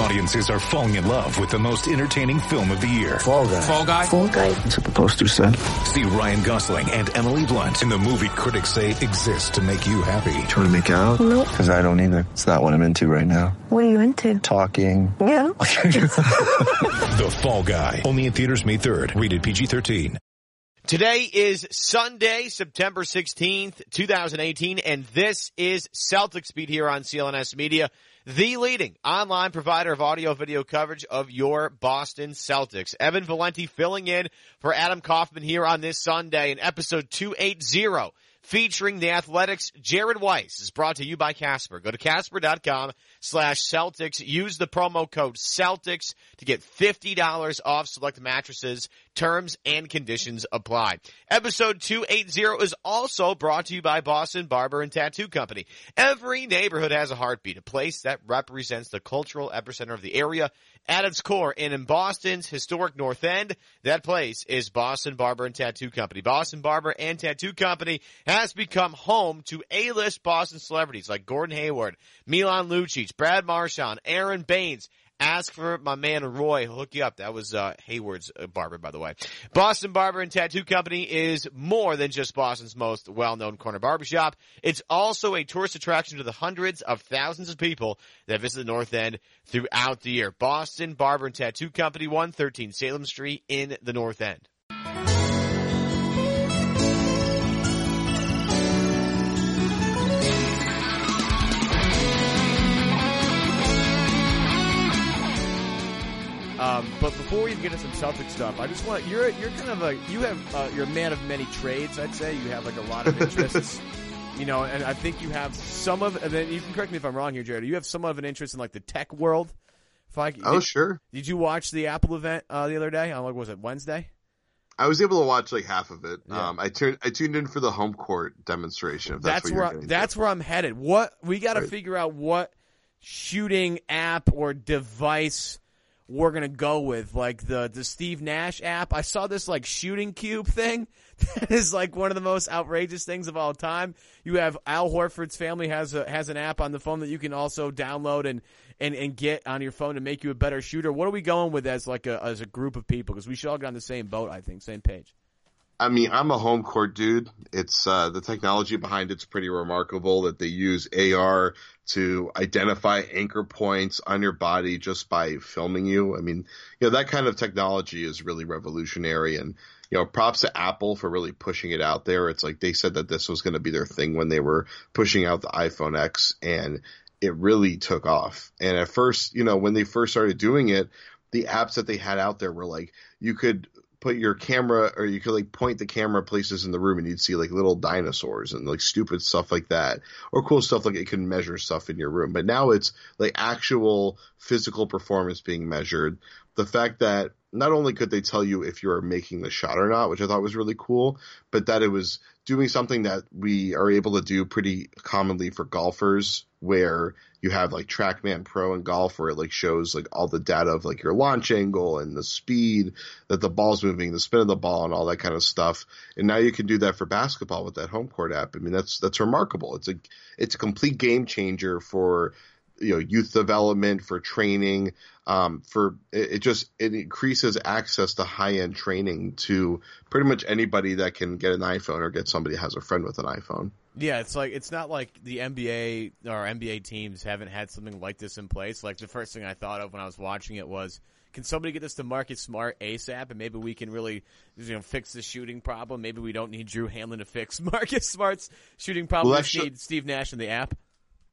Audiences are falling in love with the most entertaining film of the year. Fall guy. Fall Guy. Fall guy. That's what the poster said. See Ryan Gosling and Emily Blunt in the movie critics say exists to make you happy. Trying to make it out? Nope. Because I don't either. It's not what I'm into right now. What are you into? Talking. Yeah. The Fall Guy. Only in theaters May 3rd. Rated PG-13. Today is Sunday, September 16th, 2018, and this is Celtics Beat here on CLNS Media, the leading online provider of audio video coverage of your Boston Celtics. Evan Valenti filling in for Adam Kaufman here on this Sunday in episode 280 featuring the Athletic's. Jared Weiss is brought to you by Casper. Go to casper.com slash Celtics. Use the promo code Celtics to get $50 off select mattresses. Terms and conditions apply. Episode 280 is also brought to you by Boston Barber and Tattoo Company. Every neighborhood has a heartbeat, a place that represents the cultural epicenter of the area at its core. And in Boston's historic North End, that place is Boston Barber and Tattoo Company. Boston Barber and Tattoo Company has become home to A-list Boston celebrities like Gordon Hayward, Milan Lucic, Brad Marchand, Aron Baynes, Ask for my man Roy. He'll hook you up. That was uh, Hayward's uh, barber, by the way. Boston Barber and Tattoo Company is more than just Boston's most well-known corner barbershop. It's also a tourist attraction to the hundreds of thousands of people that visit the North End throughout the year. Boston Barber and Tattoo Company, 113 Salem Street in the North End. Um, but before we even get into some Celtic stuff, I just want you're you're kind of a you have uh, you're a man of many trades. I'd say you have like a lot of interests, you know, and I think you have some of. And then you can correct me if I'm wrong here, Jared. You have some of an interest in like the tech world. If I Oh, did, sure. did you watch the Apple event uh, the other day? On what was it Wednesday? I was able to watch like half of it. Yeah. Um, I tuned I tuned in for the HomeCourt demonstration. That's, That's, where getting that's to. where I'm headed. What we got to Right. figure out what shooting app or device we're gonna go with, like the the Steve Nash app. I saw this like shooting cube thing. That is like one of the most outrageous things of all time. You have Al Horford's family has a has an app on the phone that you can also download and and and get on your phone to make you a better shooter. What are we going with as like a as a group of people? Because we should all get on the same boat. I think same page. I mean, I'm a HomeCourt dude. It's uh, the technology behind it's pretty remarkable that they use AR to identify anchor points on your body just by filming you. I mean, you know that kind of technology is really revolutionary, and you know, props to Apple for really pushing it out there. It's like they said that this was going to be their thing when they were pushing out the iPhone X, and it really took off. And at first, you know, when they first started doing it, the apps that they had out there were like you could put your camera or you could like point the camera places in the room and you'd see like little dinosaurs and like stupid stuff like that or cool stuff like it can measure stuff in your room. But now it's like actual physical performance being measured. The fact that not only could they tell you if you're making the shot or not which i thought was really cool but that it was doing something that we are able to do pretty commonly for golfers where you have like TrackMan Pro and golf where it like shows like all the data of like your launch angle and the speed that the ball's moving, the spin of the ball and all that kind of stuff. And now you can do that for basketball with that HomeCourt app. I mean, that's, that's remarkable. It's a, it's a complete game changer for, you know, youth development, for training, um, for it, it just, it increases access to high end training to pretty much anybody that can get an iPhone or get somebody that has a friend with an iPhone. Yeah, it's like it's not like the NBA or NBA teams haven't had something like this in place. Like the first thing I thought of when I was watching it was, can somebody get this to Marcus Smart ASAP, and maybe we can really, you know, fix the shooting problem. Maybe we don't need Drew Hanlen to fix Marcus Smart's shooting problem. Well, we actually- need Steve Nash in the app.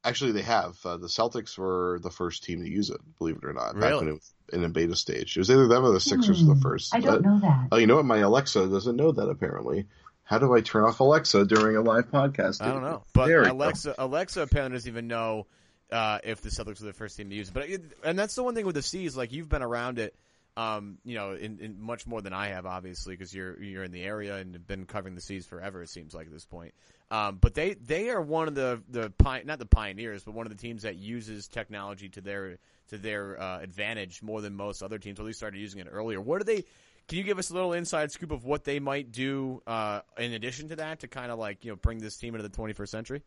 Actually, they have. Uh, the Celtics were the first team to use it, believe it or not, back when it was in a beta stage. It was either them or the Sixers were the first. Hmm. I don't But- know that. Oh, you know what? My Alexa doesn't know that apparently. How do I turn off Alexa during a live podcast? I don't know, but There go. Alexa Alexa apparently doesn't even know uh, if the Celtics were the first team to use it. But it, and that's the one thing with the C's. Like you've been around it, um, you know, in, in much more than I have, obviously, because you're you're in the area and have been covering the C's forever. It seems like at this point. Um, but they they are one of the the not the pioneers, but one of the teams that uses technology to their to their uh, advantage more than most other teams. At least started using it earlier. What do they? Can you give us a little inside scoop of what they might do uh, in addition to that to kind of like you know bring this team into the 21st century?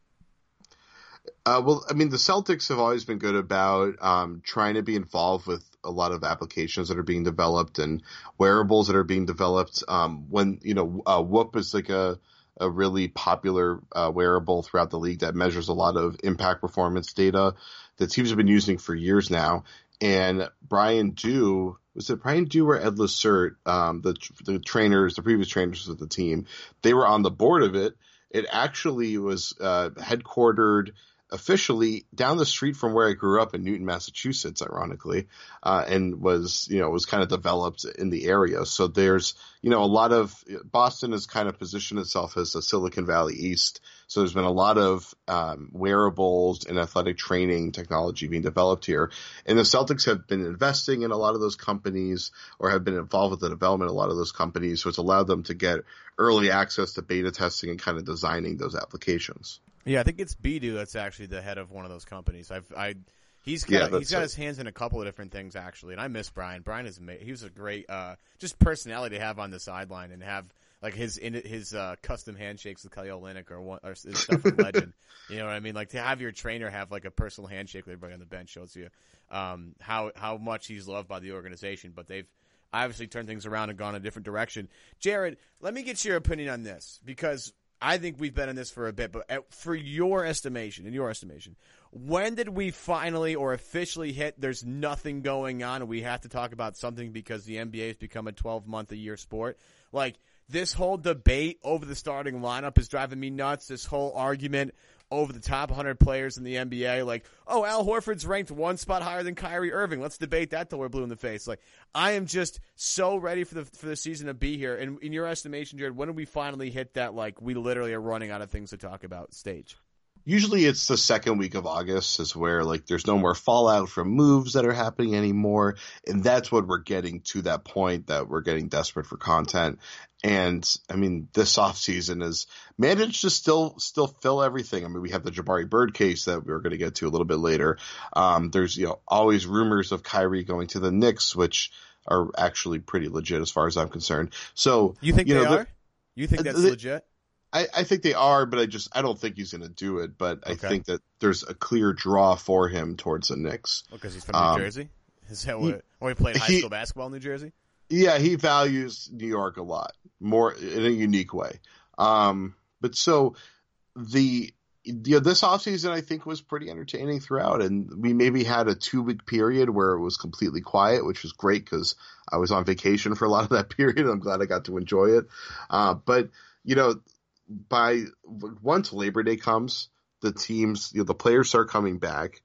Uh, well, I mean, the Celtics have always been good about um, trying to be involved with a lot of applications that are being developed and wearables that are being developed. Um, when you know, uh, Whoop is like a a really popular uh, wearable throughout the league that measures a lot of impact performance data that teams have been using for years now. And Bryan Doo was it Bryan Doo or Ed Lacerte, um, the the trainers, the previous trainers of the team, they were on the board of it. It actually was uh, headquartered officially down the street from where I grew up in Newton, Massachusetts, ironically, uh, and was, you know, was kind of developed in the area. So there's, you know, a lot of Boston has kind of positioned itself as a Silicon Valley East. So there's been a lot of um, wearables and athletic training technology being developed here. And the Celtics have been investing in a lot of those companies or have been involved with the development of a lot of those companies. So it's allowed them to get early access to beta testing and kind of designing those applications. Yeah, I think it's Bidu that's actually the head of one of those companies. I've I he's Yeah, got that's he's got it. his hands in a couple of different things actually, and I miss Brian. Brian is he was a great uh, just personality to have on the sideline and have like his in his uh, custom handshakes with Kelly Olynyk or, one, or stuff with Legend. You know what I mean? Like to have your trainer have like a personal handshake with everybody on the bench shows you um, how how much he's loved by the organization. But they've obviously turned things around and gone a different direction. Jared, let me get your opinion on this because I think we've been in this for a bit, but at, for your estimation, in your estimation, when did we finally or officially hit there's nothing going on and we have to talk about something because the NBA has become a 12 month a year sport? Like, this whole debate over the starting lineup is driving me nuts. This whole argument over the top 100 players in the NBA, like, oh, Al Horford's ranked one spot higher than Kyrie Irving. Let's debate that till we're blue in the face. Like, I am just so ready for the for the season to be here. And in your estimation, Jared, when do we finally hit that? Like, we literally are running out of things to talk about stage. Usually it's the second week of August is where like there's no more fallout from moves that are happening anymore. And that's what we're getting to that point that we're getting desperate for content. And I mean, this off season is managed to still, still fill everything. I mean, we have the Jabari Bird case that we're going to get to a little bit later. Um, there's, you know, always rumors of Kyrie going to the Knicks, which are actually pretty legit as far as I'm concerned. So You think you they know, the- are? You think that's the- legit? I, I think they are, but I just I don't think he's going to do it. But I Okay. think that there's a clear draw for him towards the Knicks. Because he's from New Um, Jersey? Is that what? Or he played high he- school basketball in New Jersey? Yeah, he values New York a lot more in a unique way. Um, but so the you know, this offseason I think was pretty entertaining throughout, and we maybe had a two week period where it was completely quiet, which was great because I was on vacation for a lot of that period. and I'm glad I got to enjoy it. Uh, but you know, by once Labor Day comes, the teams, you know, the players start coming back.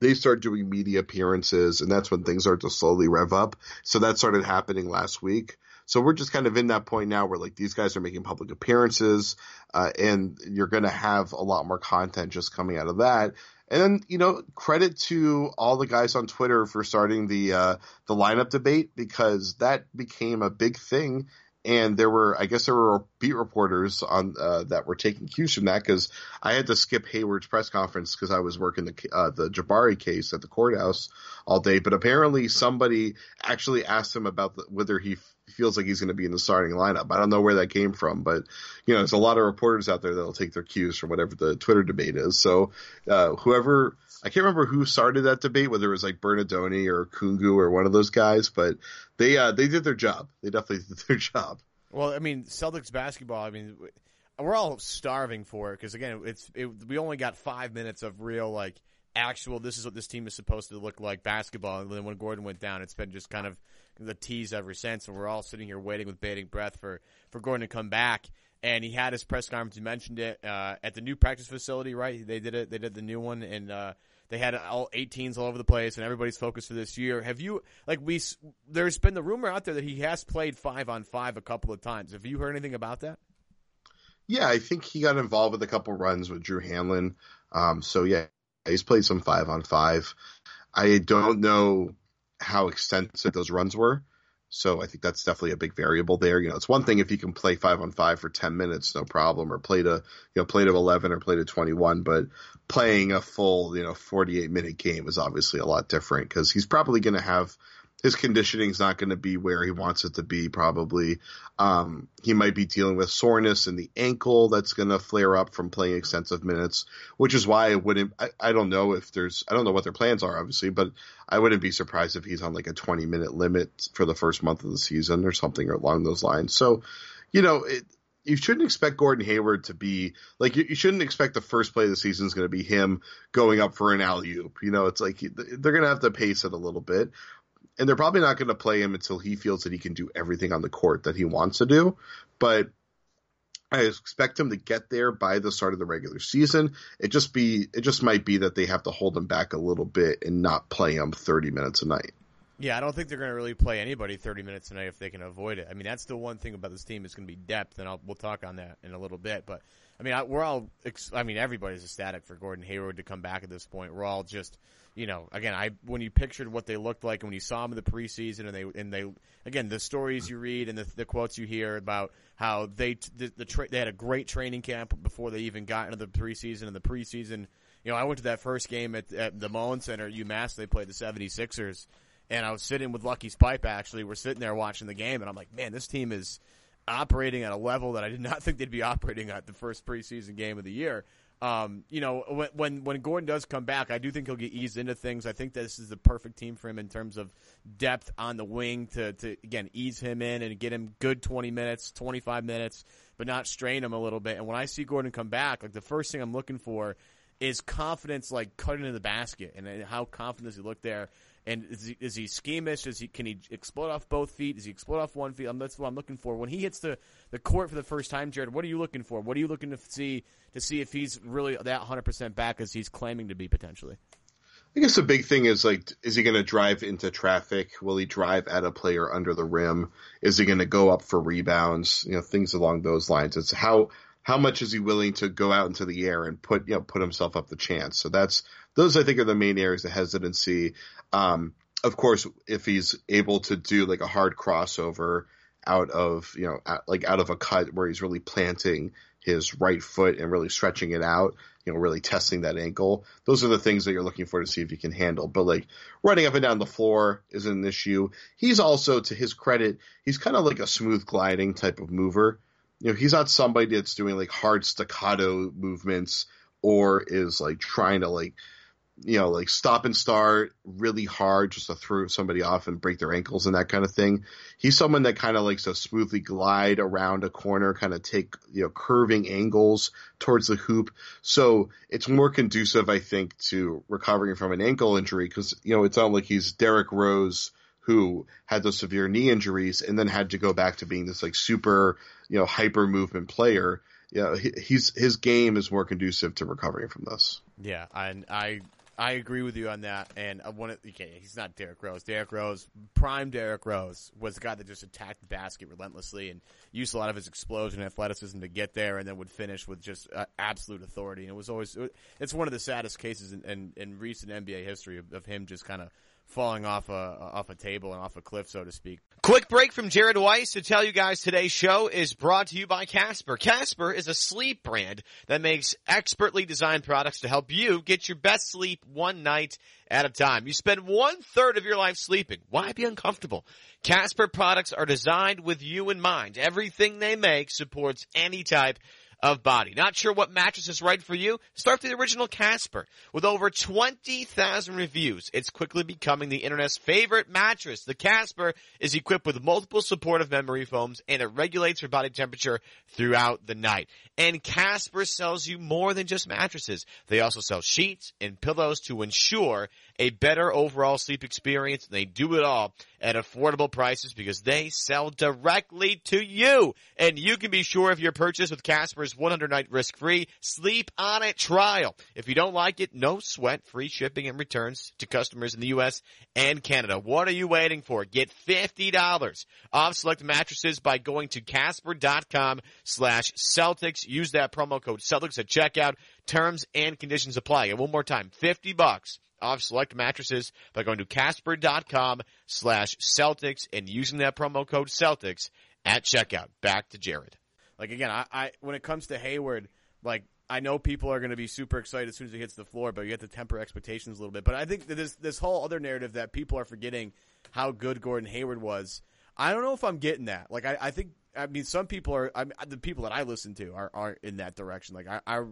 They start doing media appearances, and that's when things start to slowly rev up. So that started happening last week. So we're just kind of in that point now where like these guys are making public appearances, uh, and you're going to have a lot more content just coming out of that. And then, you know, credit to all the guys on Twitter for starting the, uh, the lineup debate because that became a big thing. And there were, I guess there were beat reporters on, uh, that were taking cues from that because I had to skip Hayward's press conference because I was working the, uh, the Jabari case at the courthouse all day. But apparently somebody actually asked him about the, whether he feels like he's going to be in the starting lineup. I don't know where that came from, but you know, there's a lot of reporters out there that'll take their cues from whatever the Twitter debate is. So, uh, whoever, I can't remember who started that debate, whether it was like Bernadoni or Kungu or one of those guys, but they, uh, they did their job. They definitely did their job. Well, I mean, Celtics basketball. I mean, we're all starving for it because again, it's it, we only got five minutes of real like actual. This is what this team is supposed to look like basketball. And then when Gordon went down, it's been just kind of the tease ever since. And we're all sitting here waiting with bated breath for for Gordon to come back. and he had his press conference. He mentioned it uh, at the new practice facility, right? They did it. They did the new one, and uh, they had all 18s all over the place, and everybody's focused for this year. Have you like we? There's been the rumor out there that he has played five on five a couple of times. Have you heard anything about that? Yeah, I think he got involved with a couple runs with Drew Hanlen. Um, so yeah, he's played some five on five. I don't know how extensive those runs were. So I think that's definitely a big variable there. You know, it's one thing if you can play five on five for ten minutes, no problem, or play to you know play to eleven or play to twenty one. But playing a full you know forty eight minute game is obviously a lot different because he's probably going to have his conditioning is not going to be where he wants it to be. Probably, um, he might be dealing with soreness in the ankle that's going to flare up from playing extensive minutes, which is why I wouldn't. I, I don't know if there's. I don't know what their plans are, obviously, but I wouldn't be surprised if he's on like a 20 minute limit for the first month of the season or something along those lines. So, you know, it, you shouldn't expect Gordon Hayward to be like you, you shouldn't expect the first play of the season is going to be him going up for an alley oop. You know, it's like they're going to have to pace it a little bit and they're probably not going to play him until he feels that he can do everything on the court that he wants to do. But I expect him to get there by the start of the regular season. It just be it just might be that they have to hold him back a little bit and not play him 30 minutes a night. Yeah, I don't think they're going to really play anybody 30 minutes a night if they can avoid it. I mean, that's the one thing about this team is going to be depth, and I'll, we'll talk on that in a little bit. But I mean, I, we're all, I mean, everybody's ecstatic for Gordon Hayward to come back at this point. We're all just, you know, again, I when you pictured what they looked like and when you saw them in the preseason, and they and they again the stories you read and the, the quotes you hear about how they the, the tra- they had a great training camp before they even got into the preseason and the preseason. You know, I went to that first game at, at the Mullins Center, UMass. They played the 76ers, and I was sitting with Lucky's pipe. Actually, we're sitting there watching the game, and I'm like, man, this team is operating at a level that I did not think they'd be operating at the first preseason game of the year. Um, you know, when when Gordon does come back, I do think he'll get eased into things. I think this is the perfect team for him in terms of depth on the wing to, to again ease him in and get him good twenty minutes, twenty five minutes, but not strain him a little bit. And when I see Gordon come back, like the first thing I'm looking for is confidence, like cutting in the basket, and how confident he look there? And is he, is he schemish? Is he can he explode off both feet? Does he explode off one feet? Um, that's what I'm looking for. When he hits the, the court for the first time, Jared, what are you looking for? What are you looking to see to see if he's really that 100 percent back as he's claiming to be potentially? I guess the big thing is like, is he going to drive into traffic? Will he drive at a player under the rim? Is he going to go up for rebounds? You know, things along those lines. It's how how much is he willing to go out into the air and put you know put himself up the chance? So that's those I think are the main areas of hesitancy. Um, of course, if he's able to do like a hard crossover out of you know at, like out of a cut where he's really planting his right foot and really stretching it out, you know, really testing that ankle. Those are the things that you're looking for to see if he can handle. But like running up and down the floor isn't an issue. He's also, to his credit, he's kind of like a smooth gliding type of mover you know, he's not somebody that's doing like hard staccato movements or is like trying to like, you know, like stop and start really hard just to throw somebody off and break their ankles and that kind of thing. He's someone that kind of likes to smoothly glide around a corner, kind of take, you know, curving angles towards the hoop. So it's more conducive, I think, to recovering from an ankle injury because, you know, it's not like he's Derrick Rose who had those severe knee injuries and then had to go back to being this like super, you know, hyper movement player. Yeah, he's his game is more conducive to recovering from this. Yeah, and I I agree with you on that. And want to, okay, he's not Derrick Rose. Derrick Rose, prime Derrick Rose, was the guy that just attacked the basket relentlessly and used a lot of his explosion athleticism to get there, and then would finish with just uh, absolute authority. And it was always, it's one of the saddest cases in, in, in recent NBA history of, of him just kind of falling off a off a table and off a cliff, so to speak. Quick break from Jared Weiss to tell you guys today's show is brought to you by Casper. Casper is a sleep brand that makes expertly designed products to help you get your best sleep one night at a time. You spend one third of your life sleeping. Why be uncomfortable? Casper products are designed with you in mind. Everything they make supports any type of body. Not sure what mattress is right for you? Start with the original Casper. With over 20,000 reviews, it's quickly becoming the internet's favorite mattress. The Casper is equipped with multiple supportive memory foams and it regulates your body temperature throughout the night. And Casper sells you more than just mattresses. They also sell sheets and pillows to ensure a better overall sleep experience. They do it all at affordable prices because they sell directly to you. And you can be sure of your purchase with Casper's 100 night risk free sleep on it trial. If you don't like it, no sweat, free shipping and returns to customers in the U.S. and Canada. What are you waiting for? Get $50 off select mattresses by going to casper.com slash Celtics. Use that promo code Celtics at checkout. Terms and conditions apply. And one more time, 50 bucks off select mattresses by going to casper.com slash Celtics and using that promo code Celtics at checkout. Back to Jared. Like again, I, I when it comes to Hayward, like I know people are going to be super excited as soon as he hits the floor, but you have to temper expectations a little bit. But I think that this this whole other narrative that people are forgetting how good Gordon Hayward was. I don't know if I'm getting that. Like I, I think I mean some people are I mean, the people that I listen to are are in that direction. Like I, I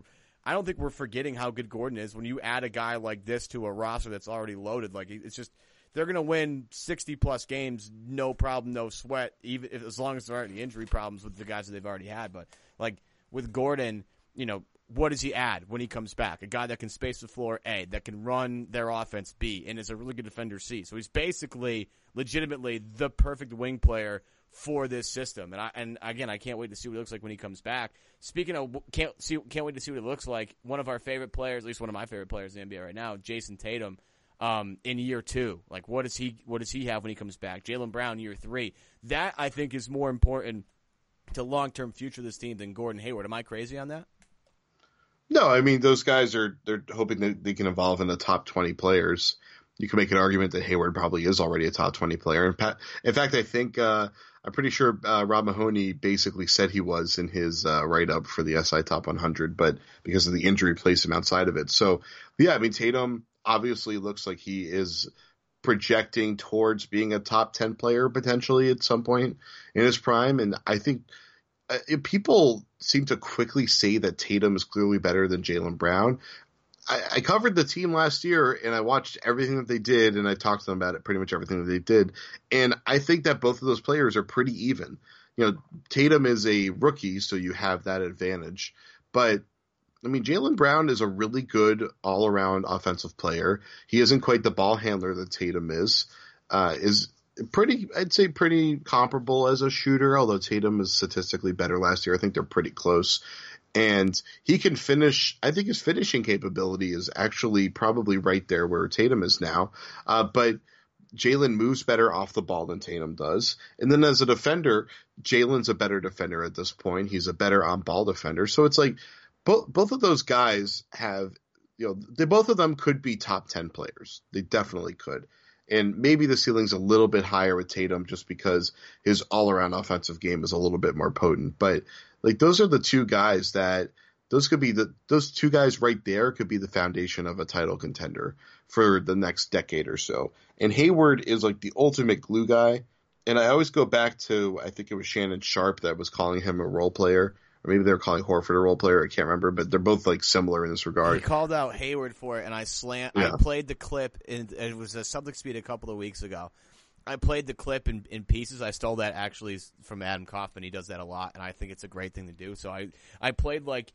I don't think we're forgetting how good Gordon is when you add a guy like this to a roster that's already loaded. Like it's just they're going to win 60 plus games, no problem, no sweat, even if, as long as there aren't any injury problems with the guys that they've already had. But like with Gordon, you know, what does he add when he comes back? A guy that can space the floor, A, that can run their offense, B, and is a really good defender, C. So he's basically, legitimately, the perfect wing player for this system. And I, and again, I can't wait to see what he looks like when he comes back. Speaking of, can't see, can't wait to see what it looks like. One of our favorite players, at least one of my favorite players in the NBA right now, Jayson Tatum um, in year two. Like, what does he what does he have when he comes back? Jaylen Brown year three. That I think is more important to long term future of this team than Gordon Hayward. Am I crazy on that? No, I mean those guys are they're hoping that they can evolve into top twenty players. You can make an argument that Hayward probably is already a top twenty player. In fact, I think uh, I'm pretty sure uh, Rob Mahoney basically said he was in his uh, write up for the SI Top 100, but because of the injury, placed him outside of it. So yeah, I mean Tatum obviously looks like he is projecting towards being a top 10 player potentially at some point in his prime. And I think uh, people seem to quickly say that Tatum is clearly better than Jaylen Brown. I, I, covered the team last year and I watched everything that they did and I talked to them about it, pretty much everything that they did. And I think that both of those players are pretty even. You know, Tatum is a rookie, so you have that advantage. But I mean, Jaylen Brown is a really good all around offensive player. He isn't quite the ball handler that Tatum is. Uh, is pretty, I'd say pretty comparable as a shooter, although Tatum is statistically better last year. I think they're pretty close. And he can finish, I think his finishing capability is actually probably right there where Tatum is now. Uh, but Jaylen moves better off the ball than Tatum does. And then as a defender, Jaylen's a better defender at this point. He's a better on ball defender. So it's like, both both of those guys have you know they both of them could be top 10 players they definitely could and maybe the ceiling's a little bit higher with Tatum just because his all-around offensive game is a little bit more potent. But like those are the two guys that those could be the those two guys right there could be the foundation of a title contender for the next decade or so. And Hayward is like the ultimate glue guy. And I always go back to I think it was Shannon Sharpe that was calling him a role player or maybe they were calling Horford a role player. I can't remember, but they're both like similar in this regard. He called out Hayward for it, and I slant. Yeah. I played the clip, and it was a Celtics beat a couple of weeks ago. I played the clip in, in pieces. I stole that actually from Adam Kaufman. He does that a lot, and I think it's a great thing to do. So I I played like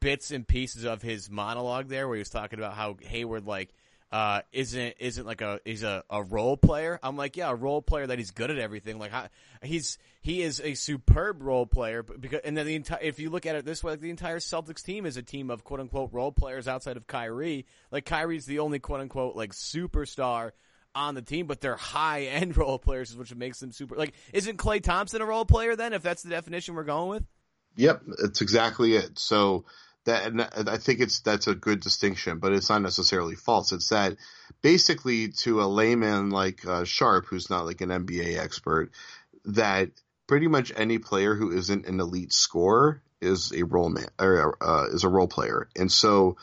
bits and pieces of his monologue there, where he was talking about how Hayward like uh, isn't isn't like a he's a, a role player. I'm like, yeah, a role player that he's good at everything. Like how, he's he is a superb role player. Because and then the entire if you look at it this way, like the entire Celtics team is a team of quote unquote role players outside of Kyrie. Like Kyrie's the only quote unquote like superstar on the team, but they're high end role players, which makes them super. Like, isn't Klay Thompson a role player then? If that's the definition we're going with. Yep, it's exactly it. So that and I think it's that's a good distinction, but it's not necessarily false. It's that basically to a layman like uh, Sharpe, who's not like an NBA expert, that pretty much any player who isn't an elite scorer is a role man or uh, is a role player, and so.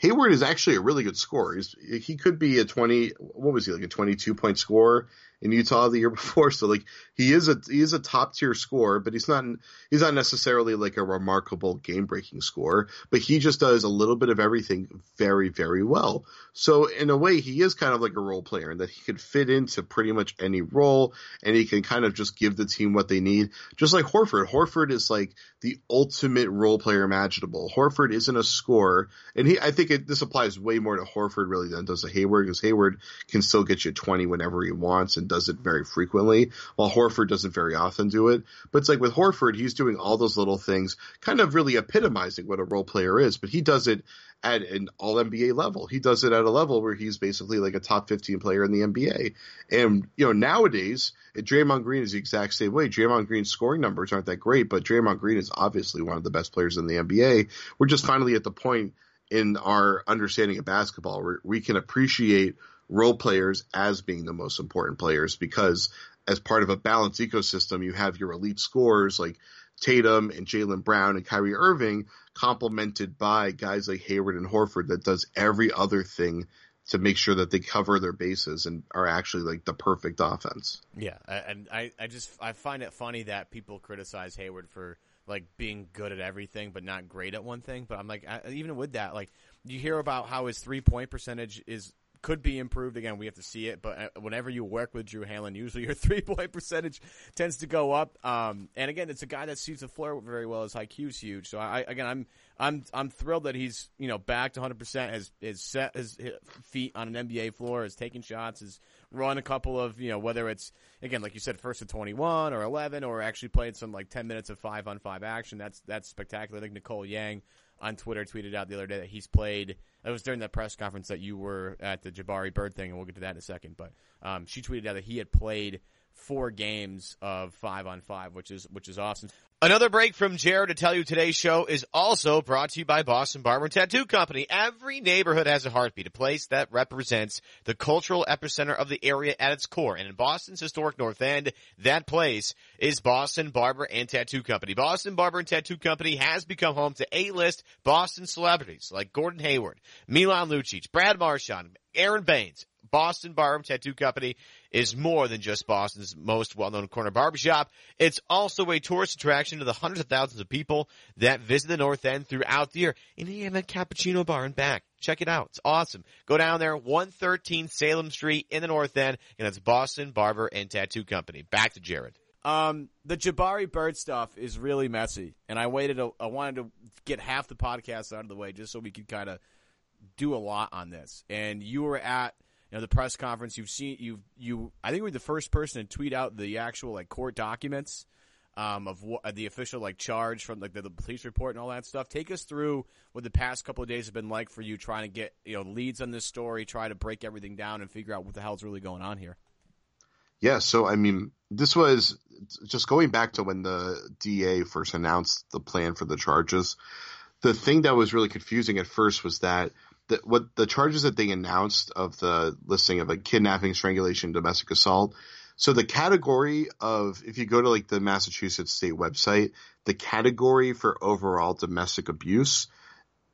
Hayward is actually a really good scorer. He's, he could be a 20, what was he, like a 22 point scorer in Utah the year before. So like he is a he is a top tier scorer, but he's not he's not necessarily like a remarkable game breaking scorer. But he just does a little bit of everything very very well. So in a way, he is kind of like a role player in that he could fit into pretty much any role, and he can kind of just give the team what they need. Just like Horford, Horford is like the ultimate role player imaginable. Horford isn't a scorer, and he I think it, this applies way more to Horford really than does to Hayward because Hayward can still get you 20 whenever he wants and does it very frequently, while Horford doesn't very often do it. But it's like with Horford, he's doing all those little things, kind of really epitomizing what a role player is, but he does it at an all NBA level. He does it at a level where he's basically like a top 15 player in the NBA. And, you know, nowadays, Draymond Green is the exact same way. Draymond Green's scoring numbers aren't that great, but Draymond Green is obviously one of the best players in the NBA. We're just finally at the point in our understanding of basketball where we can appreciate role players as being the most important players because as part of a balanced ecosystem, you have your elite scorers like Tatum and Jaylen Brown and Kyrie Irving complemented by guys like Hayward and Horford that does every other thing to make sure that they cover their bases and are actually like the perfect offense. Yeah, and I, I just I find it funny that people criticize Hayward for like being good at everything but not great at one thing. But I'm like, I, even with that, like you hear about how his three point percentage is could be improved. Again, we have to see it. But uh, whenever you work with Drew Hanlen, usually your three point percentage tends to go up. Um, and again, it's a guy that sees the floor very well. His IQ is huge. So I, again, I'm, I'm, I'm thrilled that he's, you know, back to 100%, has, has set his feet on an NBA floor, has taken shots, has run a couple of, you know, whether it's, again, like you said, first to 21 or 11, or actually played some like 10 minutes of five on five action. That's, that's spectacular. I think Nicole Yang on Twitter tweeted out the other day that he's played. It was during that press conference that you were at the Jabari Bird thing, and we'll get to that in a second. But um, she tweeted out that he had played four games of five on five, which is which is awesome. Another break from Jared to tell you today's show is also brought to you by Boston Barber and Tattoo Company. Every neighborhood has a heartbeat, a place that represents the cultural epicenter of the area at its core. And in Boston's historic North End, that place is Boston Barber and Tattoo Company. Boston Barber and Tattoo Company has become home to A-list Boston celebrities like Gordon Hayward, Milan Lucic, Brad Marchand, Aron Baynes, Boston Barber Tattoo Company is more than just Boston's most well-known corner barbershop. It's also a tourist attraction to the hundreds of thousands of people that visit the North End throughout the year. And they have a cappuccino bar and back. Check it out. It's awesome. Go down there, 113 Salem Street in the North End, and it's Boston Barber and Tattoo Company. Back to Jared. Um, the Jabari Bird stuff is really messy, and I waited. A, I wanted to get half the podcast out of the way just so we could kind of do a lot on this. And you were at you know the press conference. You've seen you you. I think we are the first person to tweet out the actual like court documents um, of what the official like charge from like the, the, police report and all that stuff. Take us through what the past couple of days have been like for you, trying to get you know leads on this story, try to break everything down, and figure out what the hell's really going on here. Yeah, so I mean, this was just going back to when the DA first announced the plan for the charges. The thing that was really confusing at first was that the, what the charges that they announced of the listing of like kidnapping, strangulation, domestic assault. So the category of if you go to like the Massachusetts state website, the category for overall domestic abuse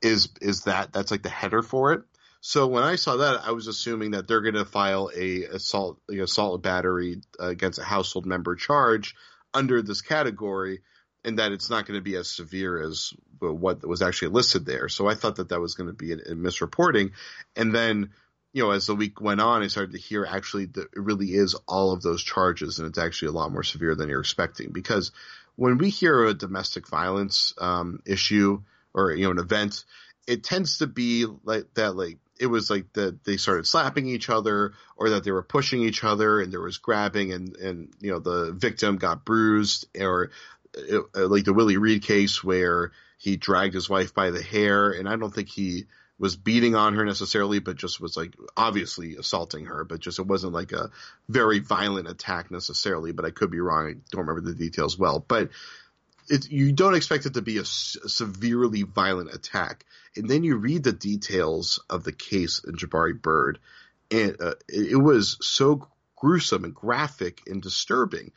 is is that that's like the header for it. So when I saw that, I was assuming that they're going to file a assault assault battery uh, against a household member charge under this category and that it's not going to be as severe as what was actually listed there. So I thought that that was going to be a, a misreporting. And then, you know, as the week went on, I started to hear actually that it really is all of those charges, and it's actually a lot more severe than you're expecting. Because when we hear a domestic violence um, issue or you know an event, it tends to be like that, like it was like that they started slapping each other or that they were pushing each other and there was grabbing and and you know the victim got bruised or uh, like the Willie Reed case where he dragged his wife by the hair, and I don't think he was beating on her necessarily, but just was like obviously assaulting her, but just it wasn't like a very violent attack necessarily. But I could be wrong; I don't remember the details well. But it, you don't expect it to be a, a severely violent attack, and then you read the details of the case in Jabari Bird, and uh, it, it was so gruesome and graphic and disturbing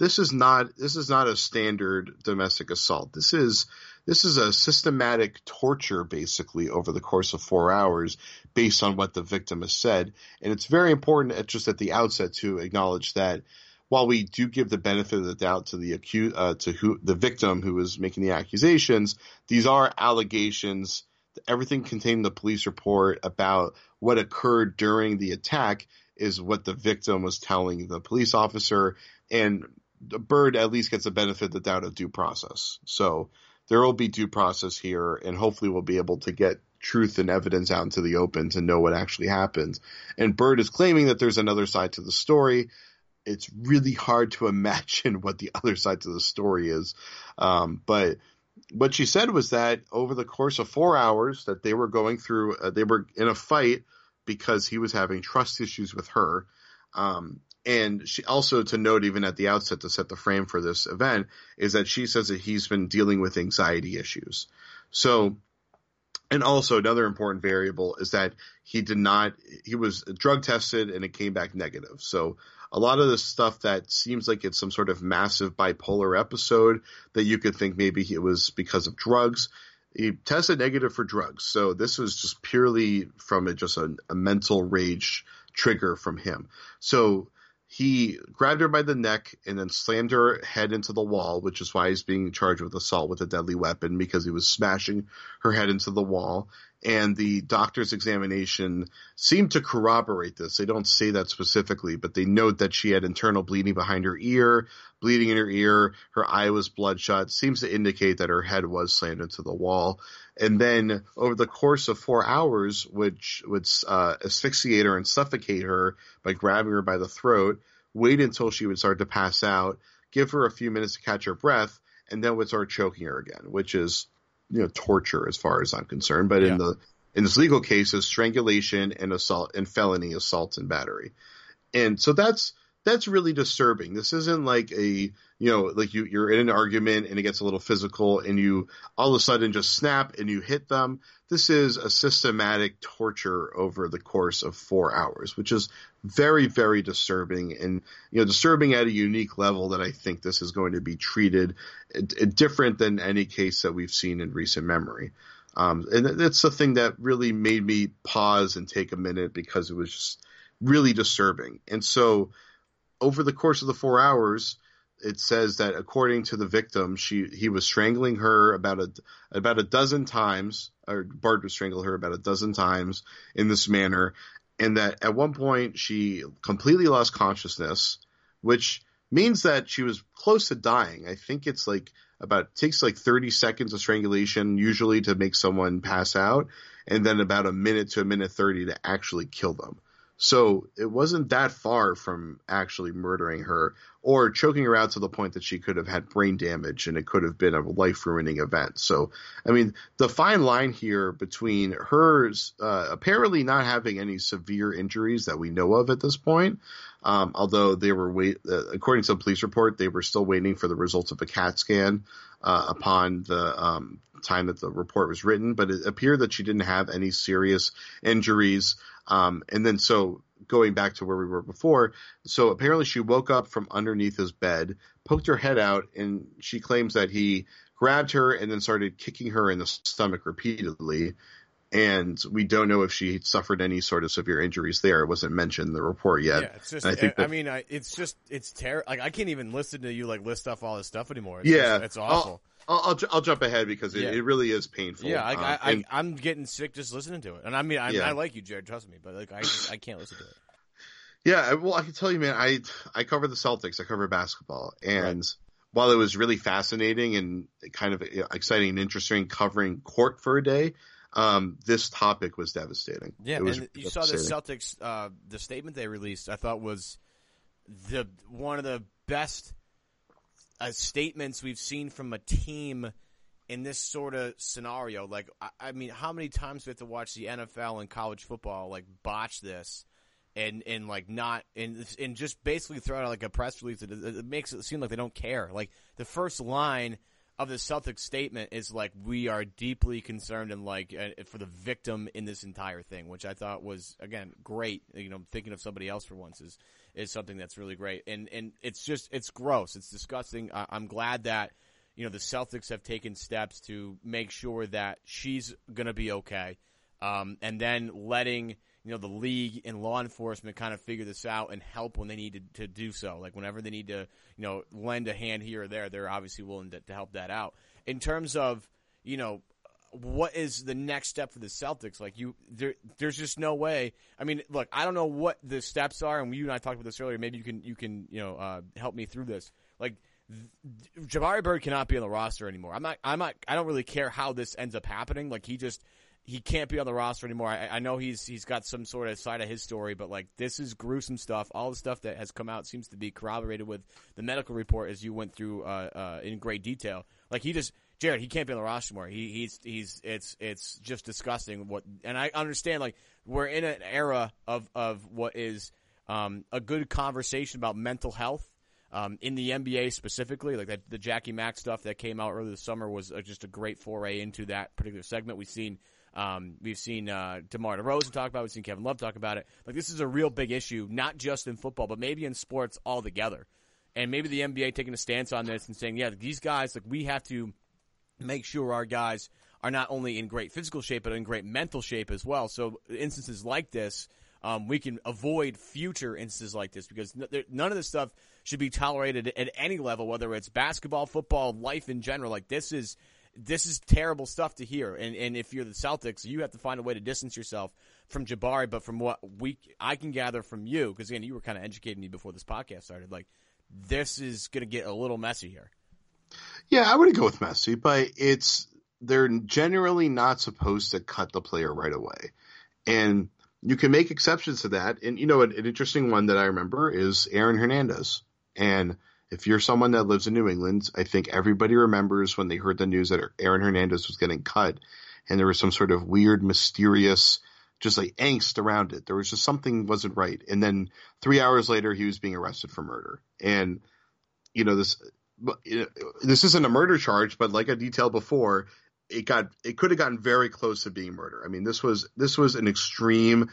this is not this is not a standard domestic assault. This is this is a systematic torture basically over the course of four hours based on what the victim has said. And it's very important at just at the outset to acknowledge that while we do give the benefit of the doubt to the accused, uh, to who the victim who is making the accusations, these are allegations. Everything contained in the police report about what occurred during the attack is what the victim was telling the police officer, and Bird at least gets the benefit of the doubt of due process. So there will be due process here, and hopefully we'll be able to get truth and evidence out into the open to know what actually happened. And Bird is claiming that there's another side to the story. It's really hard to imagine what the other side to the story is. Um, but what she said was that over the course of four hours that they were going through, uh, they were in a fight because he was having trust issues with her. Um, and she also to note even at the outset to set the frame for this event is that she says that he's been dealing with anxiety issues. So, and also another important variable is that he did not, he was drug tested and it came back negative. So a lot of the stuff that seems like it's some sort of massive bipolar episode that you could think maybe it was because of drugs. He tested negative for drugs. So this was just purely from a, just a, a mental rage trigger from him. So he grabbed her by the neck and then slammed her head into the wall, which is why he's being charged with assault with a deadly weapon because he was smashing her head into the wall. And the doctor's examination seemed to corroborate this. They don't say that specifically, but they note that she had internal bleeding behind her ear, bleeding in her ear, her eye was bloodshot, seems to indicate that her head was slammed into the wall. And then over the course of four hours, which would uh, asphyxiate her and suffocate her by grabbing her by the throat, wait until she would start to pass out, give her a few minutes to catch her breath, and then would start choking her again, which is you know torture as far as I'm concerned. But Yeah. in the in this legal case, is strangulation and assault and felony assault and battery, and so that's that's really disturbing. This isn't like a you know like you you're in an argument and it gets a little physical and you all of a sudden just snap and you hit them. This is a systematic torture over the course of four hours, which is very very disturbing and you know disturbing at a unique level that I think this is going to be treated uh, different than any case that we've seen in recent memory. Um, and that's the thing that really made me pause and take a minute because it was just really disturbing. And so over the course of the four hours, it says that according to the victim, she he was strangling her about a about a dozen times, or Bart was strangling her about a dozen times in this manner, and that at one point she completely lost consciousness, which means that she was close to dying. I think it's like about takes like 30 seconds of strangulation usually to make someone pass out, and then about a minute to a minute 30 to actually kill them. So it wasn't that far from actually murdering her or choking her out to the point that she could have had brain damage and it could have been a life ruining event. So, I mean, the fine line here between hers uh, apparently not having any severe injuries that we know of at this point, um, although they were wait, uh, according to the police report, they were still waiting for the results of a CAT scan uh, upon the um, time that the report was written, but it appeared that she didn't have any serious injuries. Um, and then so going back to where we were before, so apparently she woke up from underneath his bed, poked her head out, and she claims that he grabbed her and then started kicking her in the stomach repeatedly. And we don't know if she suffered any sort of severe injuries there. It wasn't mentioned in the report yet. Yeah, it's just. And I, I think that- mean, I, it's just it's terrible. Like I can't even listen to you like list off all this stuff anymore. It's yeah, just- it's awful. I'll, I'll, I'll jump ahead because it, Yeah. it really is painful. yeah, I, Um, I, I, and- I'm getting sick just listening to it. And I mean, I, Yeah. I like you, Jared. Trust me, but like I, just, I can't listen to it. Yeah, well, I can tell you, man. I I cover the Celtics. I cover basketball, and while it was really fascinating and kind of exciting and interesting covering court for a day, um, this topic was devastating. Yeah, it was and you saw the. Celtics. Uh, the statement they released, I thought was the one of the best uh, statements we've seen from a team in this sort of scenario. Like, I, I mean, how many times do we have to watch the NFL and college football like botch this? And, and like not and and just basically throw out like a press release that it, it makes it seem like they don't care. Like the first line of the Celtics statement is like we are deeply concerned and like uh, for the victim in this entire thing, which I thought was again great. You know, thinking of somebody else for once is is something that's really great, and and it's just it's gross, it's disgusting. I, I'm glad that you know the Celtics have taken steps to make sure that she's gonna be okay, um, and then letting you know, the league and law enforcement kind of figure this out and help when they need to, to do so. Like whenever they need to, you know, lend a hand here or there, they're obviously willing to, to help that out. In terms of, you know, what is the next step for the Celtics? Like you, there, there's just no way. I mean, look, I don't know what the steps are, and you and I talked about this earlier. Maybe you can, you can, you know, uh, help me through this. Like, Jabari Bird cannot be on the roster anymore. I'm not, I'm not, I don't really care how this ends up happening. Like he just, he can't be on the roster anymore. I, I know he's he's got some sort of side of his story, but like this is gruesome stuff. All the stuff that has come out seems to be corroborated with the medical report as you went through uh, uh, in great detail. Like he just Jared, he can't be on the roster anymore. He, he's he's it's it's just disgusting. What and I understand like we're in an era of of what is um, a good conversation about mental health. Um, in the NBA specifically, like that, the Jackie Mack stuff that came out earlier this summer was uh, just a great foray into that particular segment. We've seen um, we've seen uh, DeMar DeRozan talk about it. We've seen Kevin Love talk about it. Like this is a real big issue, not just in football, but maybe in sports altogether. And maybe the NBA taking a stance on this and saying, yeah, these guys, like we have to make sure our guys are not only in great physical shape, but in great mental shape as well. So instances like this, um, we can avoid future instances like this because none of this stuff should be tolerated at any level, whether it's basketball, football, life in general. Like this is this is terrible stuff to hear. And and if you're the Celtics, you have to find a way to distance yourself from Jabari. But from what we I can gather from you, because again, you were kind of educating me before this podcast started. Like this is going to get a little messy here. Yeah, I would go with messy, but it's they're generally not supposed to cut the player right away, and you can make exceptions to that. And you know, an, an interesting one that I remember is Aaron Hernandez, and if you're someone that lives in New England, I think everybody remembers when they heard the news that Aaron Hernandez was getting cut and there was some sort of weird, mysterious, just like angst around it. There was just something wasn't right. And then three hours later, he was being arrested for murder. And, you know, this, this isn't a murder charge, but like I detailed before, it got, it could have gotten very close to being murder. I mean, this was, this was an extreme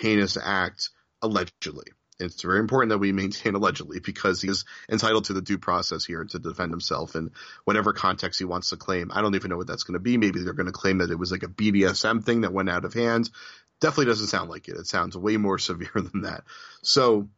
heinous act, allegedly. It's very important that we maintain allegedly because he is entitled to the due process here to defend himself in whatever context he wants to claim. I don't even know what that's going to be. Maybe they're going to claim that it was like a BDSM thing that went out of hand. Definitely doesn't sound like it. It sounds way more severe than that. So,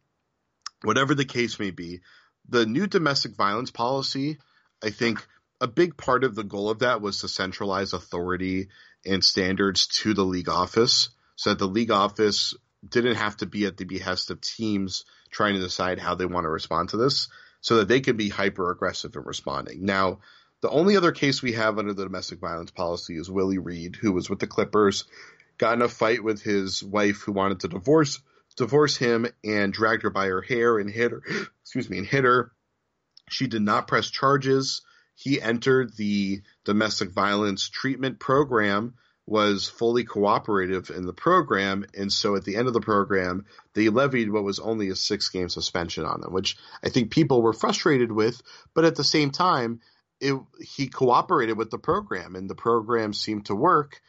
whatever the case may be, the new domestic violence policy, I think a big part of the goal of that was to centralize authority and standards to the league office so that the league office didn't have to be at the behest of teams trying to decide how they want to respond to this so that they could be hyper aggressive in responding. Now, the only other case we have under the domestic violence policy is Willie Reed, who was with the Clippers, got in a fight with his wife who wanted to divorce divorce him and dragged her by her hair and hit her excuse me and hit her. She did not press charges. He entered the domestic violence treatment program was fully cooperative in the program, and so at the end of the program, they levied what was only a six game suspension on him, which I think people were frustrated with, but at the same time, it, he cooperated with the program, and the program seemed to work.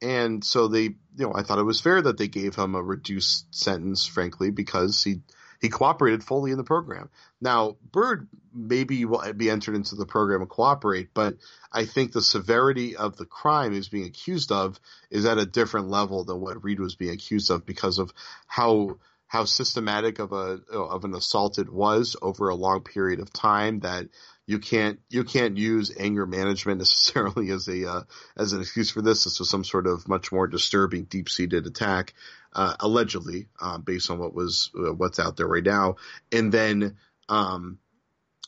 And so they, you know, I thought it was fair that they gave him a reduced sentence, frankly, because he he cooperated fully in the program. Now, Bird maybe will be entered into the program and cooperate, but I think the severity of the crime he's being accused of is at a different level than what Reed was being accused of because of how how systematic of a of an assault it was over a long period of time that you can't you can't use anger management necessarily as a uh, as an excuse for this. This was some sort of much more disturbing, deep seated attack, uh, allegedly, uh, based on what was uh, what's out there right now. And then um,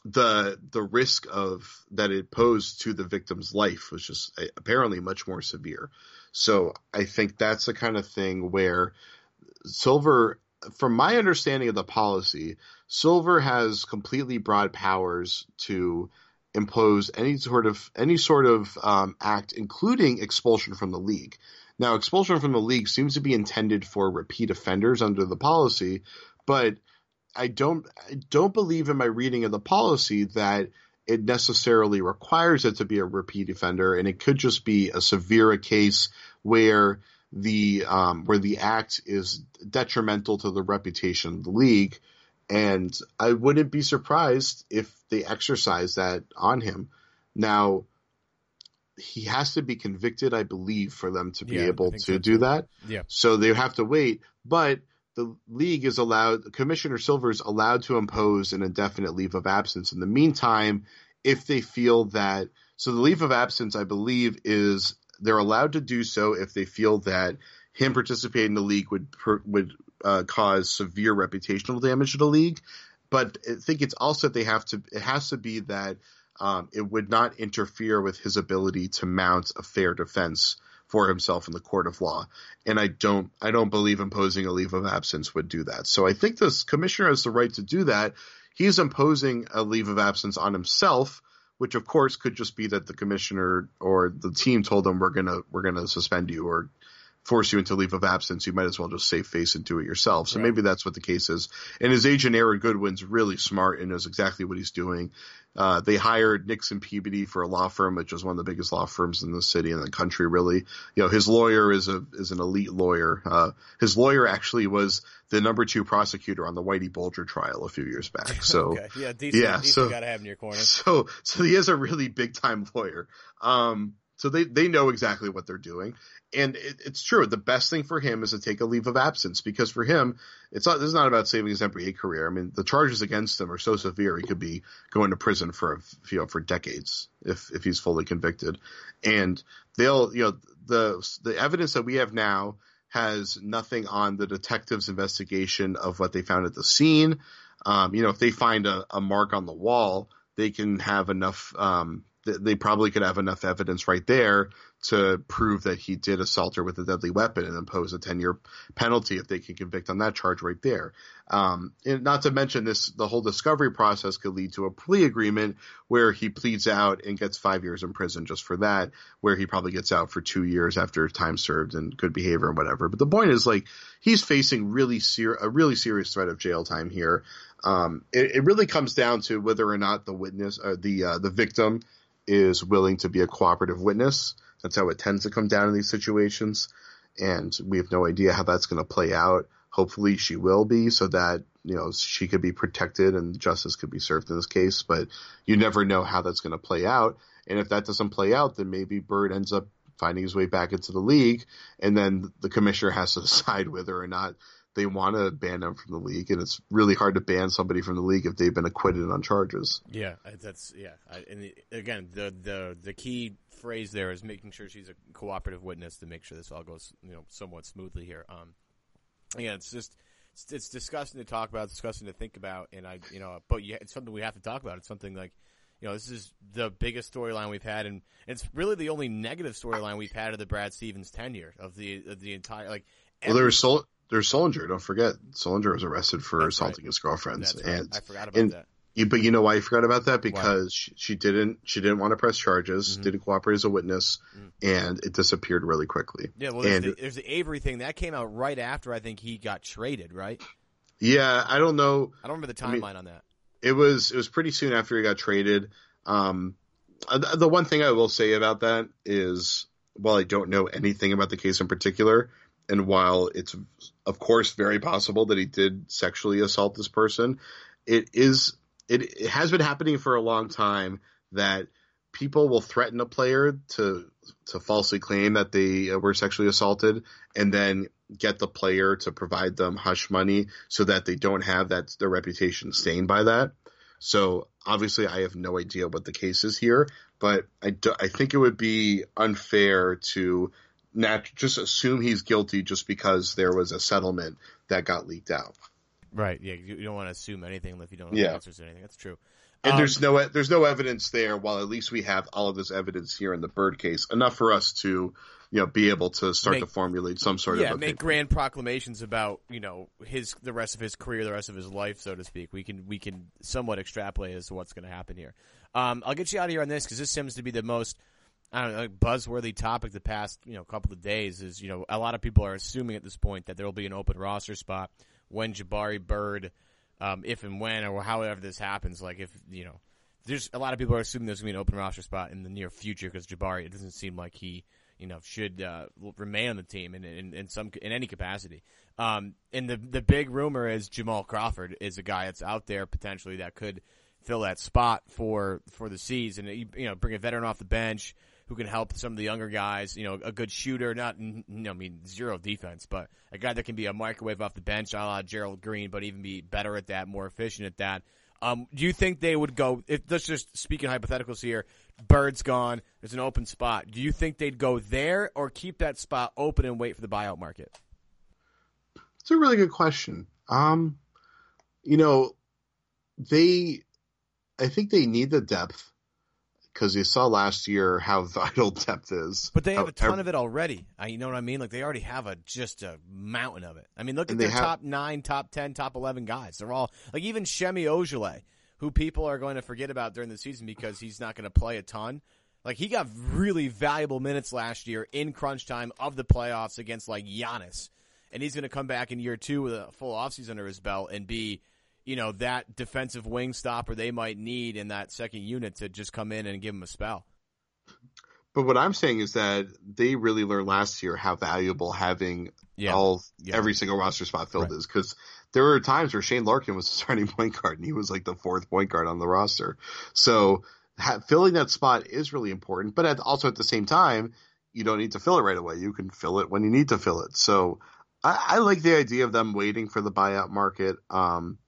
the the risk of that it posed to the victim's life was just uh, apparently much more severe. So I think that's the kind of thing where Silver from my understanding of the policy, Silver has completely broad powers to impose any sort of any sort of um, act, including expulsion from the league. Now, expulsion from the league seems to be intended for repeat offenders under the policy, but I don't I don't believe in my reading of the policy that it necessarily requires it to be a repeat offender, and it could just be a severe case where the um, where the act is detrimental to the reputation of the league. And I wouldn't be surprised if they exercise that on him. Now, he has to be convicted, I believe, for them to be Yeah, able to so, do too. that. Yeah. So they have to wait. But the league is allowed, Commissioner Silver is allowed to impose an indefinite leave of absence. In the meantime, if they feel that, so the leave of absence, I believe, is they're allowed to do so if they feel that him participating in the league would would uh, cause severe reputational damage to the league. But I think it's also that they have to. It has to be that um, it would not interfere with his ability to mount a fair defense for himself in the court of law. And I don't. I don't believe imposing a leave of absence would do that. So I think this commissioner has the right to do that. He's imposing a leave of absence on himself which of course could just be that the commissioner or the team told them we're gonna we're gonna suspend you or force you into leave of absence. You might as well just save face and do it yourself. So Right. maybe that's what the case is. And his agent Aaron Goodwin's really smart and knows exactly what he's doing. Uh, they hired Nixon Peabody for a law firm, which is one of the biggest law firms in the city and the country. Really, you know, his lawyer is a is an elite lawyer. Uh, his lawyer actually was the number two prosecutor on the Whitey Bulger trial a few years back. So okay. yeah, decent, yeah, decent so- gotta have in your corner. so so he is a really big time lawyer. Um, so they they know exactly what they're doing, and it, it's true. The best thing for him is to take a leave of absence because for him, it's not. This is not about saving his NBA career. I mean, the charges against him are so severe he could be going to prison for you know for decades if if he's fully convicted, and they'll you know the the evidence that we have now has nothing on the detective's investigation of what they found at the scene. Um, you know, if they find a, a mark on the wall, they can have enough. Um, th- they probably could have enough evidence right there to prove that he did assault her with a deadly weapon and impose a 10 year penalty if they can convict on that charge right there. Um, and not to mention this, the whole discovery process could lead to a plea agreement where he pleads out and gets five years in prison just for that, where he probably gets out for two years after time served and good behavior and whatever. But the point is like, he's facing really ser- a really serious threat of jail time here. Um, it, it really comes down to whether or not the witness, uh, the, uh, the victim is willing to be a cooperative witness. That's how it tends to come down in these situations. And we have no idea how that's going to play out. Hopefully she will be so that, you know, she could be protected and justice could be served in this case, but you never know how that's going to play out. And if that doesn't play out, then maybe Bird ends up finding his way back into the league and then the commissioner has to decide whether or not they want to ban him from the league. And it's really hard to ban somebody from the league if they've been acquitted on charges. Yeah, that's yeah. I, and again, the the the key phrase there is making sure she's a cooperative witness to make sure this all goes you know somewhat smoothly here. Um, yeah, it's just it's, it's disgusting to talk about, disgusting to think about, and I you know, but yeah, it's something we have to talk about. It's something like. You know, this is the biggest storyline we've had, and it's really the only negative storyline we've had of the Brad Stevens tenure of the of the entire like. Well, there was Sol- there's Sullinger. Don't forget, Sullinger was arrested for That's assaulting his girlfriend. That's right. and I forgot about and that. you, but you know why you forgot about that? Because she, she didn't she didn't want to press charges, Mm-hmm. didn't cooperate as a witness, Mm. and it disappeared really quickly. Yeah, well, there's, and the, there's the Avery thing that came out right after I think he got traded, right? yeah, I don't know. I don't remember the I mean- timeline on that. It was it was pretty soon after he got traded. Um, uh, the one thing I will say about that is, while I don't know anything about the case in particular, and while it's of course very possible that he did sexually assault this person, it is it, it has been happening for a long time that people will threaten a player to to falsely claim that they uh, were sexually assaulted and then get the player to provide them hush money so that they don't have that their reputation stained by that. So obviously I have no idea what the case is here, but I, do, I think it would be unfair to nat- just assume he's guilty just because there was a settlement that got leaked out. Right. Yeah. You, don't want to assume anything if you don't have Yeah. answers to anything. That's true. And Um, there's no there's no evidence there. While at least we have all of this evidence here in the Bird case, enough for us to you know be able to start Make- to formulate some sort yeah, of opinion. make grand proclamations about you know his the rest of his career, the rest of his life, so to speak. We can we can somewhat extrapolate as to what's going to happen here. Um, I'll get you out of here on this because this seems to be the most I don't know like buzzworthy topic the past you know couple of days. Is you know a lot of people are assuming at this point that there will be an open roster spot when Jabari Bird, um, if and when or however this happens. Like if you know there's a lot of people are assuming there's going to be an open roster spot in the near future because Jabari, it doesn't seem like he, you know, should uh, remain on the team in, in, in some in any capacity. Um, and the the big rumor is Jamal Crawford is a guy that's out there potentially that could fill that spot for for the season. You, you know, bring a veteran off the bench who can help some of the younger guys. You know, a good shooter, not you know, I mean zero defense, but a guy that can be a microwave off the bench, a la Gerald Green, but even be better at that, more efficient at that. Um, do you think they would go? If let's just speak in hypotheticals here, Bird's gone. There's an open spot. Do you think they'd go there or keep that spot open and wait for the buyout market? It's a really good question. Um, you know, they, I think they need the depth because you saw last year how vital depth is. But they have How- a ton of it already. I, you know what I mean? Like they already have a just a mountain of it. I mean, look at their have- top nine, top ten, top eleven guys. They're all like even Semi Ojeleye, who people are going to forget about during the season because he's not going to play a ton. Like he got really valuable minutes last year in crunch time of the playoffs against like Giannis, and he's going to come back in year two with a full offseason under his belt and be, you know, that defensive wing stopper they might need in that second unit to just come in and give them a spell. But what I'm saying is that they really learned last year how valuable having Yeah. all Yeah. every single roster spot filled Right. is because there were times where Shane Larkin was the starting point guard and he was like the fourth point guard on the roster. So ha- filling that spot is really important, but at, also at the same time, you don't need to fill it right away. You can fill it when you need to fill it. So I, I like the idea of them waiting for the buyout market. Um,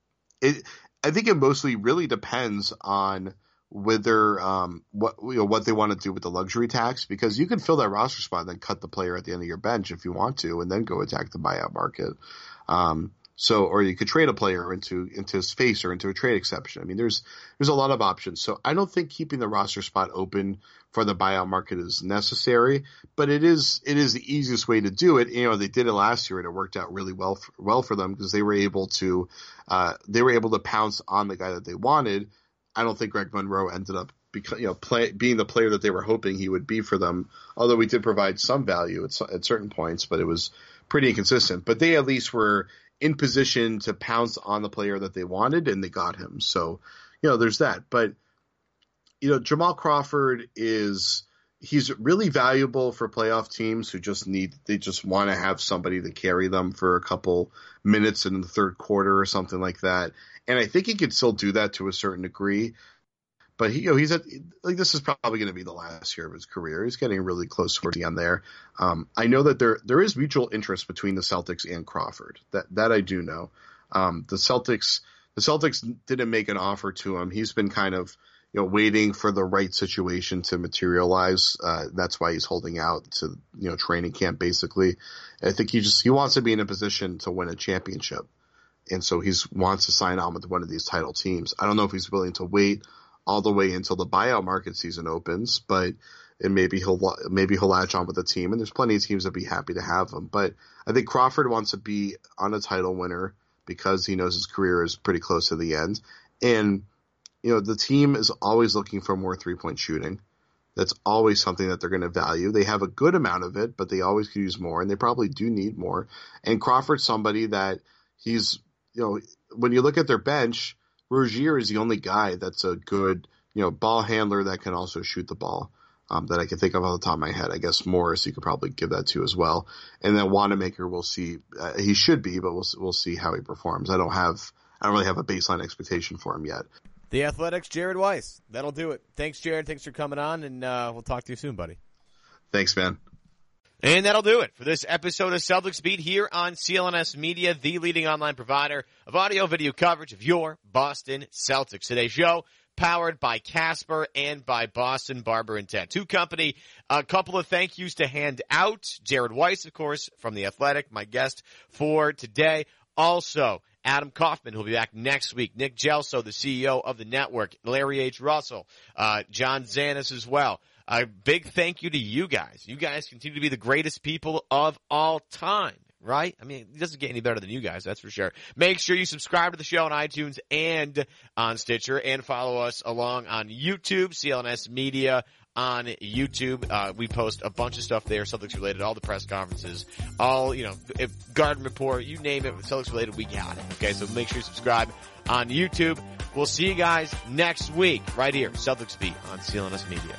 it, I think it mostly really depends on whether um what you know what they want to do with the luxury tax because you can fill that roster spot and then cut the player at the end of your bench if you want to and then go attack the buyout market. Um so or you could trade a player into into space or into a trade exception. I mean there's there's a lot of options. So I don't think keeping the roster spot open for the buyout market is necessary, but it is it is the easiest way to do it. You know, they did it last year and it worked out really well for, well for them because they were able to uh they were able to pounce on the guy that they wanted I don't think Greg Monroe ended up beca- you know play, being the player that they were hoping he would be for them. Although we did provide some value at, at certain points, but it was pretty inconsistent. But they at least were in position to pounce on the player that they wanted, and they got him. So you know, there's that. But you know, Jamal Crawford is he's really valuable for playoff teams who just need they just want to have somebody to carry them for a couple minutes in the third quarter or something like that. And I think he could still do that to a certain degree. But he, you know, he's at like this is probably going to be the last year of his career. He's getting really close towards the end there. Um, I know that there there is mutual interest between the Celtics and Crawford. That that I do know. Um, the Celtics the Celtics didn't make an offer to him. He's been kind of you know waiting for the right situation to materialize. Uh, that's why he's holding out to you know training camp basically. I think he just he wants to be in a position to win a championship and so he's wants to sign on with one of these title teams. I don't know if he's willing to wait all the way until the buyout market season opens, but and maybe he'll maybe he'll latch on with the team. And there's plenty of teams that'd be happy to have him. But I think Crawford wants to be on a title winner because he knows his career is pretty close to the end. And you know the team is always looking for more three point shooting. That's always something that they're going to value. They have a good amount of it, but they always could use more, and they probably do need more. And Crawford's somebody that he's you know, when you look at their bench, Rozier is the only guy that's a good, you know, ball handler that can also shoot the ball. Um, that I can think of off the top of my head. I guess Morris, you could probably give that to as well. And then Wanamaker, we'll see. Uh, he should be, but we'll we'll see how he performs. I don't have, I don't really have a baseline expectation for him yet. The Athletic's, Jared Weiss. That'll do it. Thanks, Jared. Thanks for coming on, and uh, we'll talk to you soon, buddy. Thanks, man. And that'll do it for this episode of Celtics Beat here on CLNS Media, the leading online provider of audio video coverage of your Boston Celtics. Today's show powered by Casper and by Boston Barber and Tattoo Company. A couple of thank yous to hand out. Jared Weiss, of course, from The Athletic, my guest for today. Also, Adam Kaufman, who'll be back next week. Nick Gelso, the CEO of the network. Larry H. Russell. Uh, John Zanis as well. A big thank you to you guys. You guys continue to be the greatest people of all time, right? I mean, it doesn't get any better than you guys, that's for sure. Make sure you subscribe to the show on iTunes and on Stitcher and follow us along on YouTube, CLNS Media on YouTube. Uh, we post a bunch of stuff there, Celtics related, all the press conferences, all, you know, if Garden Report, you name it, Celtics related, we got it. Okay, so make sure you subscribe on YouTube. We'll see you guys next week right here, Celtics Beat on CLNS Media.